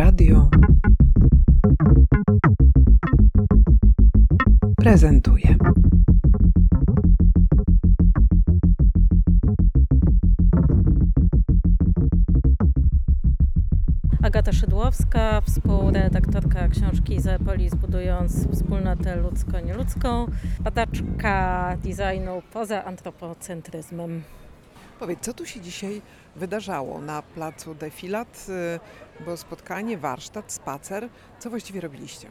Radio prezentuje. Agata Szydłowska, współredaktorka książki Zepolis budując wspólnotę ludzko-nieludzką, badaczka designu poza antropocentryzmem. Powiedz, co tu się dzisiaj wydarzało na placu Defilat? Y, Było spotkanie, warsztat, spacer. Co właściwie robiliście?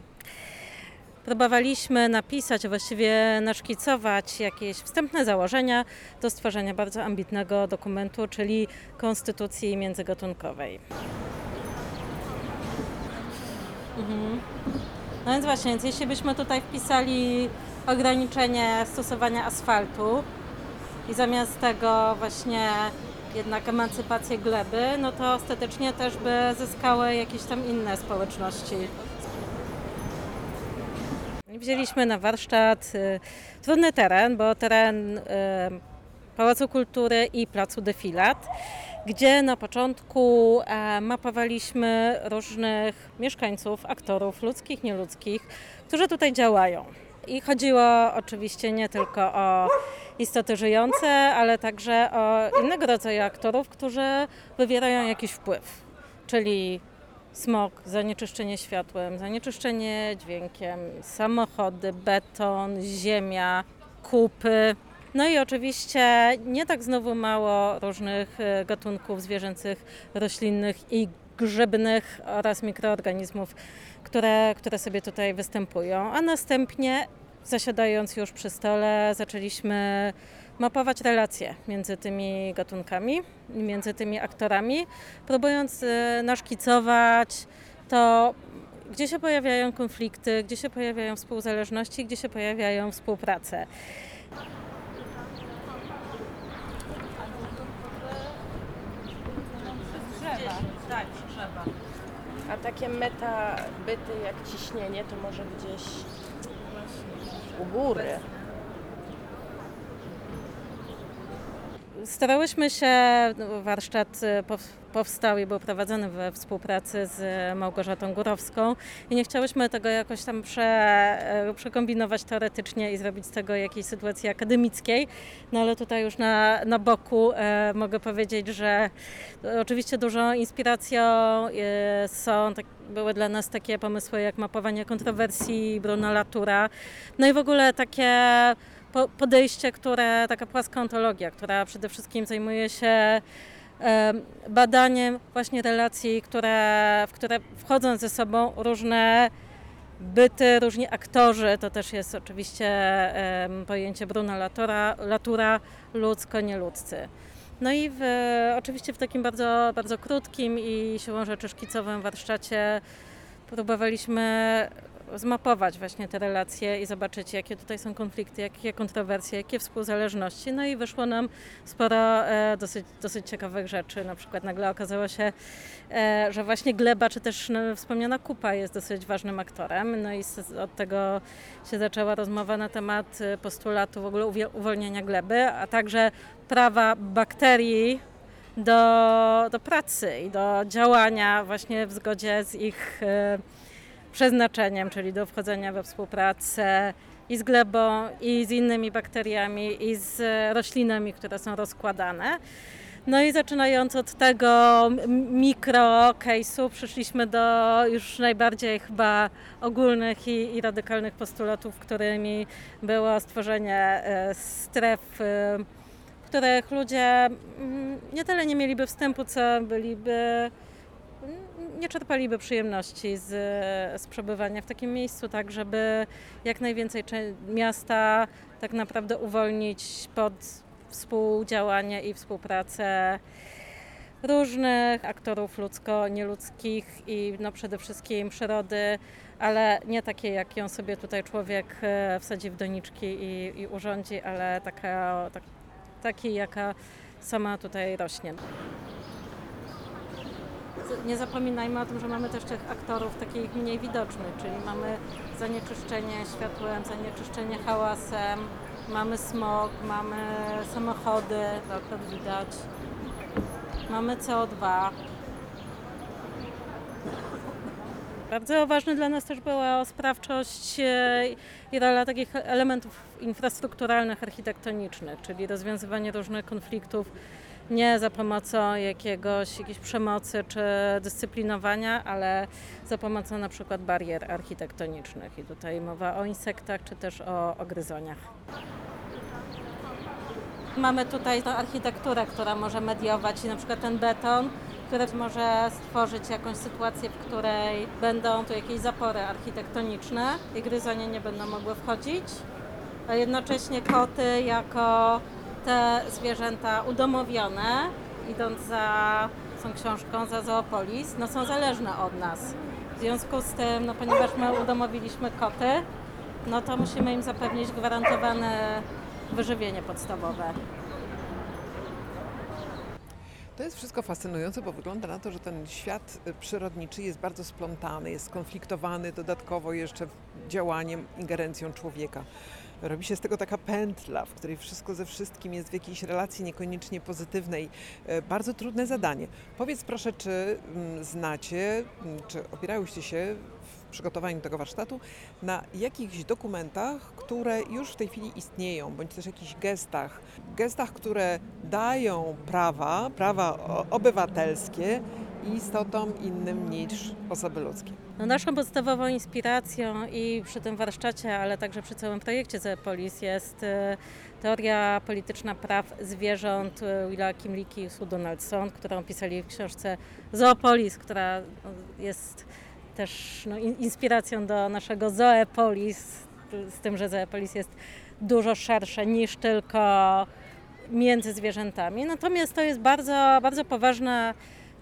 Próbowaliśmy napisać, właściwie naszkicować jakieś wstępne założenia do stworzenia bardzo ambitnego dokumentu, czyli konstytucji międzygatunkowej. Mhm. No więc właśnie, więc jeśli byśmy tutaj wpisali ograniczenie stosowania asfaltu i zamiast tego właśnie jednak emancypację gleby, no to ostatecznie też by zyskały jakieś tam inne społeczności. Wzięliśmy na warsztat y, trudny teren, bo teren y, Pałacu Kultury i Placu Defilat, gdzie na początku e, mapowaliśmy różnych mieszkańców, aktorów ludzkich, nieludzkich, którzy tutaj działają. I chodziło oczywiście nie tylko o istoty żyjące, ale także o innego rodzaju aktorów, którzy wywierają jakiś wpływ, czyli smog, zanieczyszczenie światłem, zanieczyszczenie dźwiękiem, samochody, beton, ziemia, kupy. No i oczywiście nie tak znowu mało różnych e, gatunków zwierzęcych, roślinnych i grzybnych oraz mikroorganizmów, które, które sobie tutaj występują. A następnie zasiadając już przy stole zaczęliśmy mapować relacje między tymi gatunkami, między tymi aktorami, próbując e, naszkicować to, gdzie się pojawiają konflikty, gdzie się pojawiają współzależności, gdzie się pojawiają współprace. A takie meta byty jak ciśnienie to może gdzieś u góry. Starałyśmy się, no, warsztat y, powstał i był prowadzony we współpracy z Małgorzatą Górowską. I nie chciałyśmy tego jakoś tam prze, e, przekombinować teoretycznie i zrobić z tego jakiejś sytuacji akademickiej, no ale tutaj już na, na boku e, mogę powiedzieć, że oczywiście dużą inspiracją e, są, tak, były dla nas takie pomysły jak mapowanie kontrowersji Bruna Latura, no i w ogóle takie po- podejście, które, taka płaska ontologia, która przede wszystkim zajmuje się badaniem właśnie relacji, które, w które wchodzą ze sobą różne byty, różni aktorzy. To też jest oczywiście pojęcie Bruna Latura, Latura ludzko-nieludzcy. No i w, oczywiście w takim bardzo, bardzo krótkim i siłą rzeczy szkicowym warsztacie próbowaliśmy zmapować właśnie te relacje i zobaczyć, jakie tutaj są konflikty, jakie kontrowersje, jakie współzależności. No i wyszło nam sporo e, dosyć, dosyć ciekawych rzeczy. Na przykład nagle okazało się, e, że właśnie gleba, czy też no, wspomniana kupa jest dosyć ważnym aktorem. No i z, od tego się zaczęła rozmowa na temat e, postulatu w ogóle uwolnienia gleby, a także prawa bakterii do, do pracy i do działania właśnie w zgodzie z ich e, przeznaczeniem, czyli do wchodzenia we współpracę i z glebą, i z innymi bakteriami, i z roślinami, które są rozkładane. No i zaczynając od tego mikro case'u przyszliśmy do już najbardziej chyba ogólnych i, i radykalnych postulatów, którymi było stworzenie e, stref, e, w których ludzie mm, nie tyle nie mieliby wstępu, co byliby nie czerpaliby przyjemności z, z przebywania w takim miejscu, tak żeby jak najwięcej miasta tak naprawdę uwolnić pod współdziałanie i współpracę różnych aktorów ludzko-nieludzkich i no przede wszystkim przyrody, ale nie takiej, jak ją sobie tutaj człowiek e, wsadzi w doniczki i, i urządzi, ale taka, tak, takiej, jaka sama tutaj rośnie. Nie zapominajmy o tym, że mamy też tych aktorów takich mniej widocznych, czyli mamy zanieczyszczenie światłem, zanieczyszczenie hałasem, mamy smog, mamy samochody, to akurat widać, mamy CO2. Bardzo ważne dla nas też była sprawczość e, i rola takich elementów infrastrukturalnych, architektonicznych, czyli rozwiązywanie różnych konfliktów nie za pomocą jakiegoś, jakiejś przemocy czy dyscyplinowania, ale za pomocą na przykład barier architektonicznych. I tutaj mowa o insektach czy też o ogryzoniach. Mamy tutaj tą architekturę, która może mediować i na przykład ten beton, który może stworzyć jakąś sytuację, w której będą tu jakieś zapory architektoniczne i gryzonie nie będą mogły wchodzić, a jednocześnie koty jako te zwierzęta udomowione, idąc za tą książką, za Zoopolis, no są zależne od nas. W związku z tym, no ponieważ my udomowiliśmy koty, no to musimy im zapewnić gwarantowane wyżywienie podstawowe. To jest wszystko fascynujące, bo wygląda na to, że ten świat y, przyrodniczy jest bardzo splątany, jest skonfliktowany dodatkowo jeszcze działaniem, ingerencją człowieka. Robi się z tego taka pętla, w której wszystko ze wszystkim jest w jakiejś relacji niekoniecznie pozytywnej. E, Bardzo trudne zadanie. Powiedz proszę, czy mm, znacie, mm, czy opierałyście się w przygotowaniu tego warsztatu na jakichś dokumentach, które już w tej chwili istnieją, bądź też jakichś gestach, gestach, które dają prawa, prawa obywatelskie istotom innym niż osoby ludzkie. No naszą podstawową inspiracją i przy tym warsztacie, ale także przy całym projekcie Zoopolis jest e, teoria polityczna praw zwierząt e, Willa Kimlicki i Sue Donaldson, którą pisali w książce Zoopolis, która no, jest też no, in- inspiracją do naszego Zoopolis, z tym, że Zoopolis jest dużo szersze niż tylko między zwierzętami. Natomiast to jest bardzo, bardzo poważna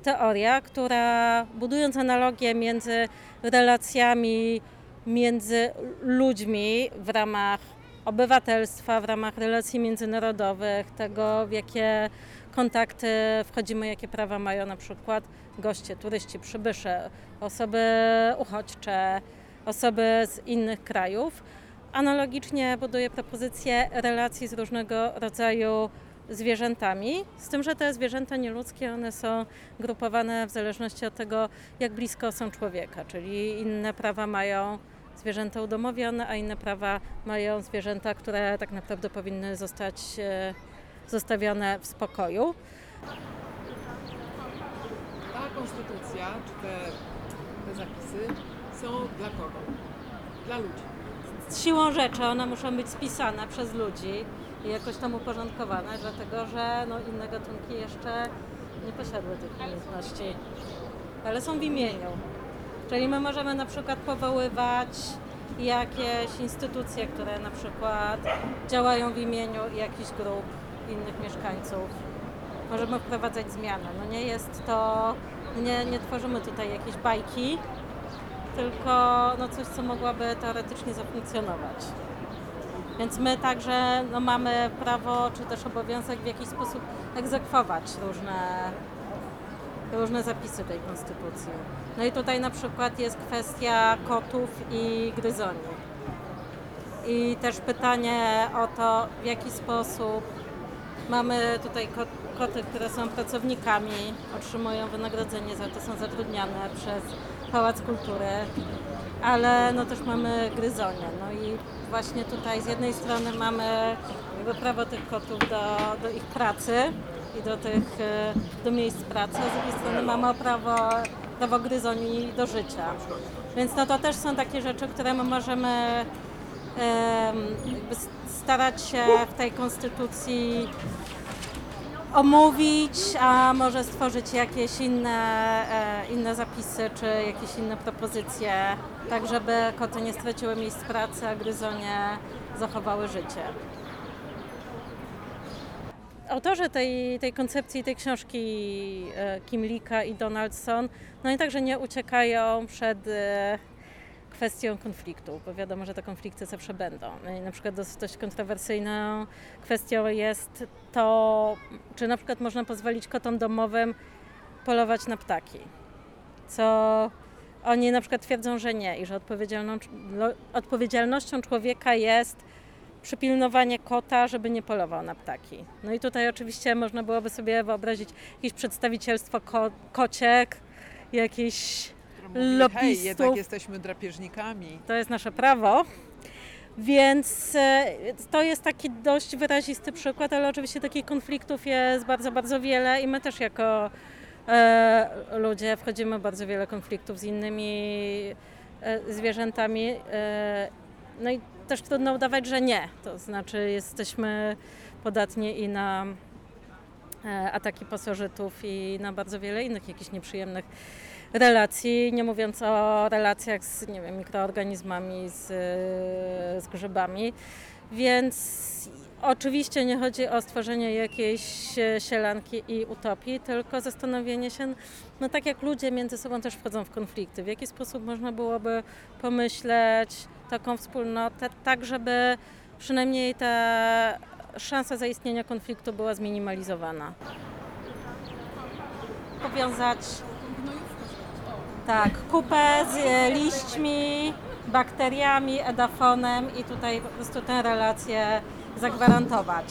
teoria, która budując analogię między relacjami między ludźmi w ramach obywatelstwa, w ramach relacji międzynarodowych, tego w jakie kontakty wchodzimy, jakie prawa mają na przykład goście, turyści, przybysze, osoby uchodźcze, osoby z innych krajów. Analogicznie buduje propozycję relacji z różnego rodzaju zwierzętami, z tym, że te zwierzęta nieludzkie, one są grupowane w zależności od tego, jak blisko są człowieka, czyli inne prawa mają zwierzęta udomowione, a inne prawa mają zwierzęta, które tak naprawdę powinny zostać e, zostawione w spokoju. Ta konstytucja, czy te, te zapisy są dla kogo? Dla ludzi. Z siłą rzeczy one muszą być spisane przez ludzi jakoś tam uporządkowane, dlatego że no, inne gatunki jeszcze nie posiadły tych umiejętności, ale są w imieniu. Czyli my możemy na przykład powoływać jakieś instytucje, które na przykład działają w imieniu jakichś grup innych mieszkańców. Możemy wprowadzać zmiany. No nie jest to, nie, nie tworzymy tutaj jakiejś bajki, tylko no coś, co mogłaby teoretycznie zafunkcjonować. Więc my także no, mamy prawo, czy też obowiązek w jakiś sposób egzekwować różne, różne zapisy tej konstytucji. No i tutaj na przykład jest kwestia kotów i gryzoni. I też pytanie o to, w jaki sposób mamy tutaj kot, koty, które są pracownikami, otrzymują wynagrodzenie za to, są zatrudniane przez Pałac Kultury, ale no też mamy gryzonie. No i właśnie tutaj z jednej strony mamy prawo tych kotów do, do ich pracy i do tych e, do miejsc pracy, a z drugiej strony mamy prawo, prawo gryzoni do życia. Więc no to też są takie rzeczy, które my możemy starać się w tej konstytucji omówić, a może stworzyć jakieś inne, e, inne zapisy czy jakieś inne propozycje, tak żeby koty nie straciły miejsc pracy, a gryzonie zachowały życie. Autorzy tej, tej koncepcji, tej książki e, Kimlika i Donaldson, no i także nie uciekają przed e, kwestią konfliktu, bo wiadomo, że te konflikty zawsze będą. No i na przykład dość kontrowersyjną kwestią jest to, czy na przykład można pozwolić kotom domowym polować na ptaki, co oni na przykład twierdzą, że nie i że odpowiedzialnością człowieka jest przypilnowanie kota, żeby nie polował na ptaki. No i tutaj oczywiście można byłoby sobie wyobrazić jakieś przedstawicielstwo ko- kociek, jakieś Mówili, Hej, lobbystów. jednak jesteśmy drapieżnikami. To jest nasze prawo. Więc e, to jest taki dość wyrazisty przykład, ale oczywiście takich konfliktów jest bardzo, bardzo wiele i my też jako ludzie wchodzimy w bardzo wiele konfliktów z innymi e, zwierzętami. E, no i też trudno udawać, że nie. To znaczy jesteśmy podatni i na e, ataki pasożytów i na bardzo wiele innych jakichś nieprzyjemnych relacji, nie mówiąc o relacjach z nie wiem, mikroorganizmami, z, z grzybami. Więc oczywiście nie chodzi o stworzenie jakiejś e, sielanki i utopii, tylko zastanowienie się, no tak jak ludzie między sobą też wchodzą w konflikty, w jaki sposób można byłoby pomyśleć taką wspólnotę, tak żeby przynajmniej ta szansa zaistnienia konfliktu była zminimalizowana. Powiązać tak, kupę z e, liśćmi, bakteriami, edafonem i tutaj po prostu tę relację zagwarantować.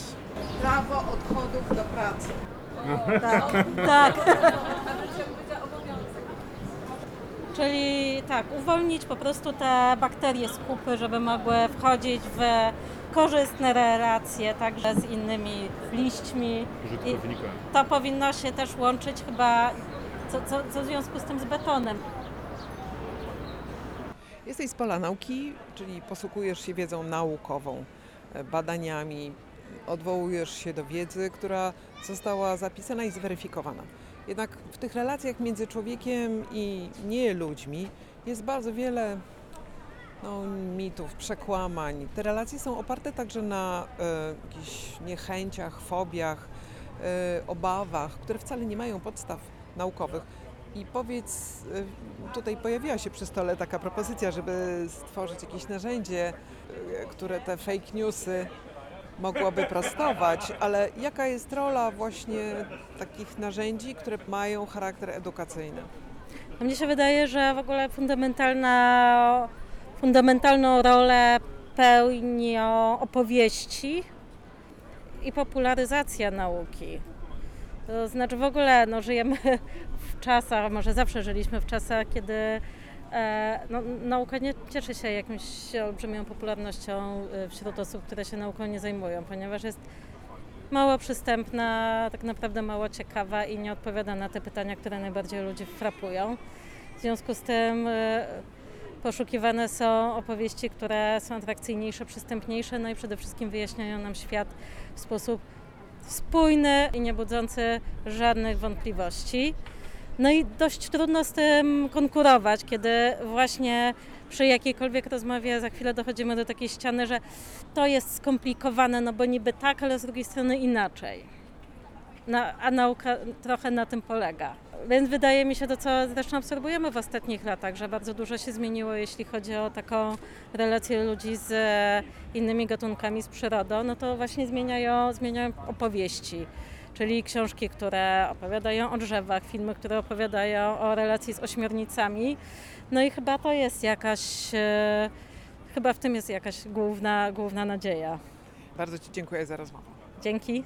Prawo odchodów do pracy. Tak, tak. Czyli tak, uwolnić po prostu te bakterie z kupy, żeby mogły wchodzić w korzystne relacje także z innymi liśćmi. I użytkownika. to powinno się też łączyć chyba, co, co, co w związku z tym z betonem. Jesteś z pola nauki, czyli posługujesz się wiedzą naukową, e, badaniami, odwołujesz się do wiedzy, która została zapisana i zweryfikowana. Jednak w tych relacjach między człowiekiem i nie ludźmi jest bardzo wiele no, mitów, przekłamań. Te relacje są oparte także na e, jakichś niechęciach, fobiach, e, obawach, które wcale nie mają podstaw naukowych. I powiedz, y, tutaj pojawiła się przy stole taka propozycja, żeby stworzyć jakieś narzędzie, y, które te fake newsy mogłoby prostować, ale jaka jest rola właśnie takich narzędzi, które mają charakter edukacyjny? No Mnie się wydaje, że w ogóle fundamentalna, fundamentalną rolę pełnią opowieści i popularyzacja nauki. To znaczy w ogóle no, żyjemy w czasach, może zawsze żyliśmy w czasach, kiedy e, no, nauka nie cieszy się jakąś olbrzymią popularnością e, wśród osób, które się nauką nie zajmują, ponieważ jest mało przystępna, tak naprawdę mało ciekawa i nie odpowiada na te pytania, które najbardziej ludzi frapują. W związku z tym e, poszukiwane są opowieści, które są atrakcyjniejsze, przystępniejsze, no i przede wszystkim wyjaśniają nam świat w sposób spójny i nie budzący żadnych wątpliwości. No i dość trudno z tym konkurować, kiedy właśnie przy jakiejkolwiek rozmowie za chwilę dochodzimy do takiej ściany, że to jest skomplikowane, no bo niby tak, ale z drugiej strony inaczej. No, a nauka trochę na tym polega. Więc wydaje mi się to, co zresztą obserwujemy w ostatnich latach, że bardzo dużo się zmieniło, jeśli chodzi o taką relację ludzi z e, innymi gatunkami, z przyrodą, no to właśnie zmieniają, zmieniają opowieści. Czyli książki, które opowiadają o drzewach, filmy, które opowiadają o relacji z ośmiornicami. No i chyba to jest jakaś, e, chyba w tym jest jakaś główna, główna nadzieja. Bardzo Ci dziękuję za rozmowę. Dzięki.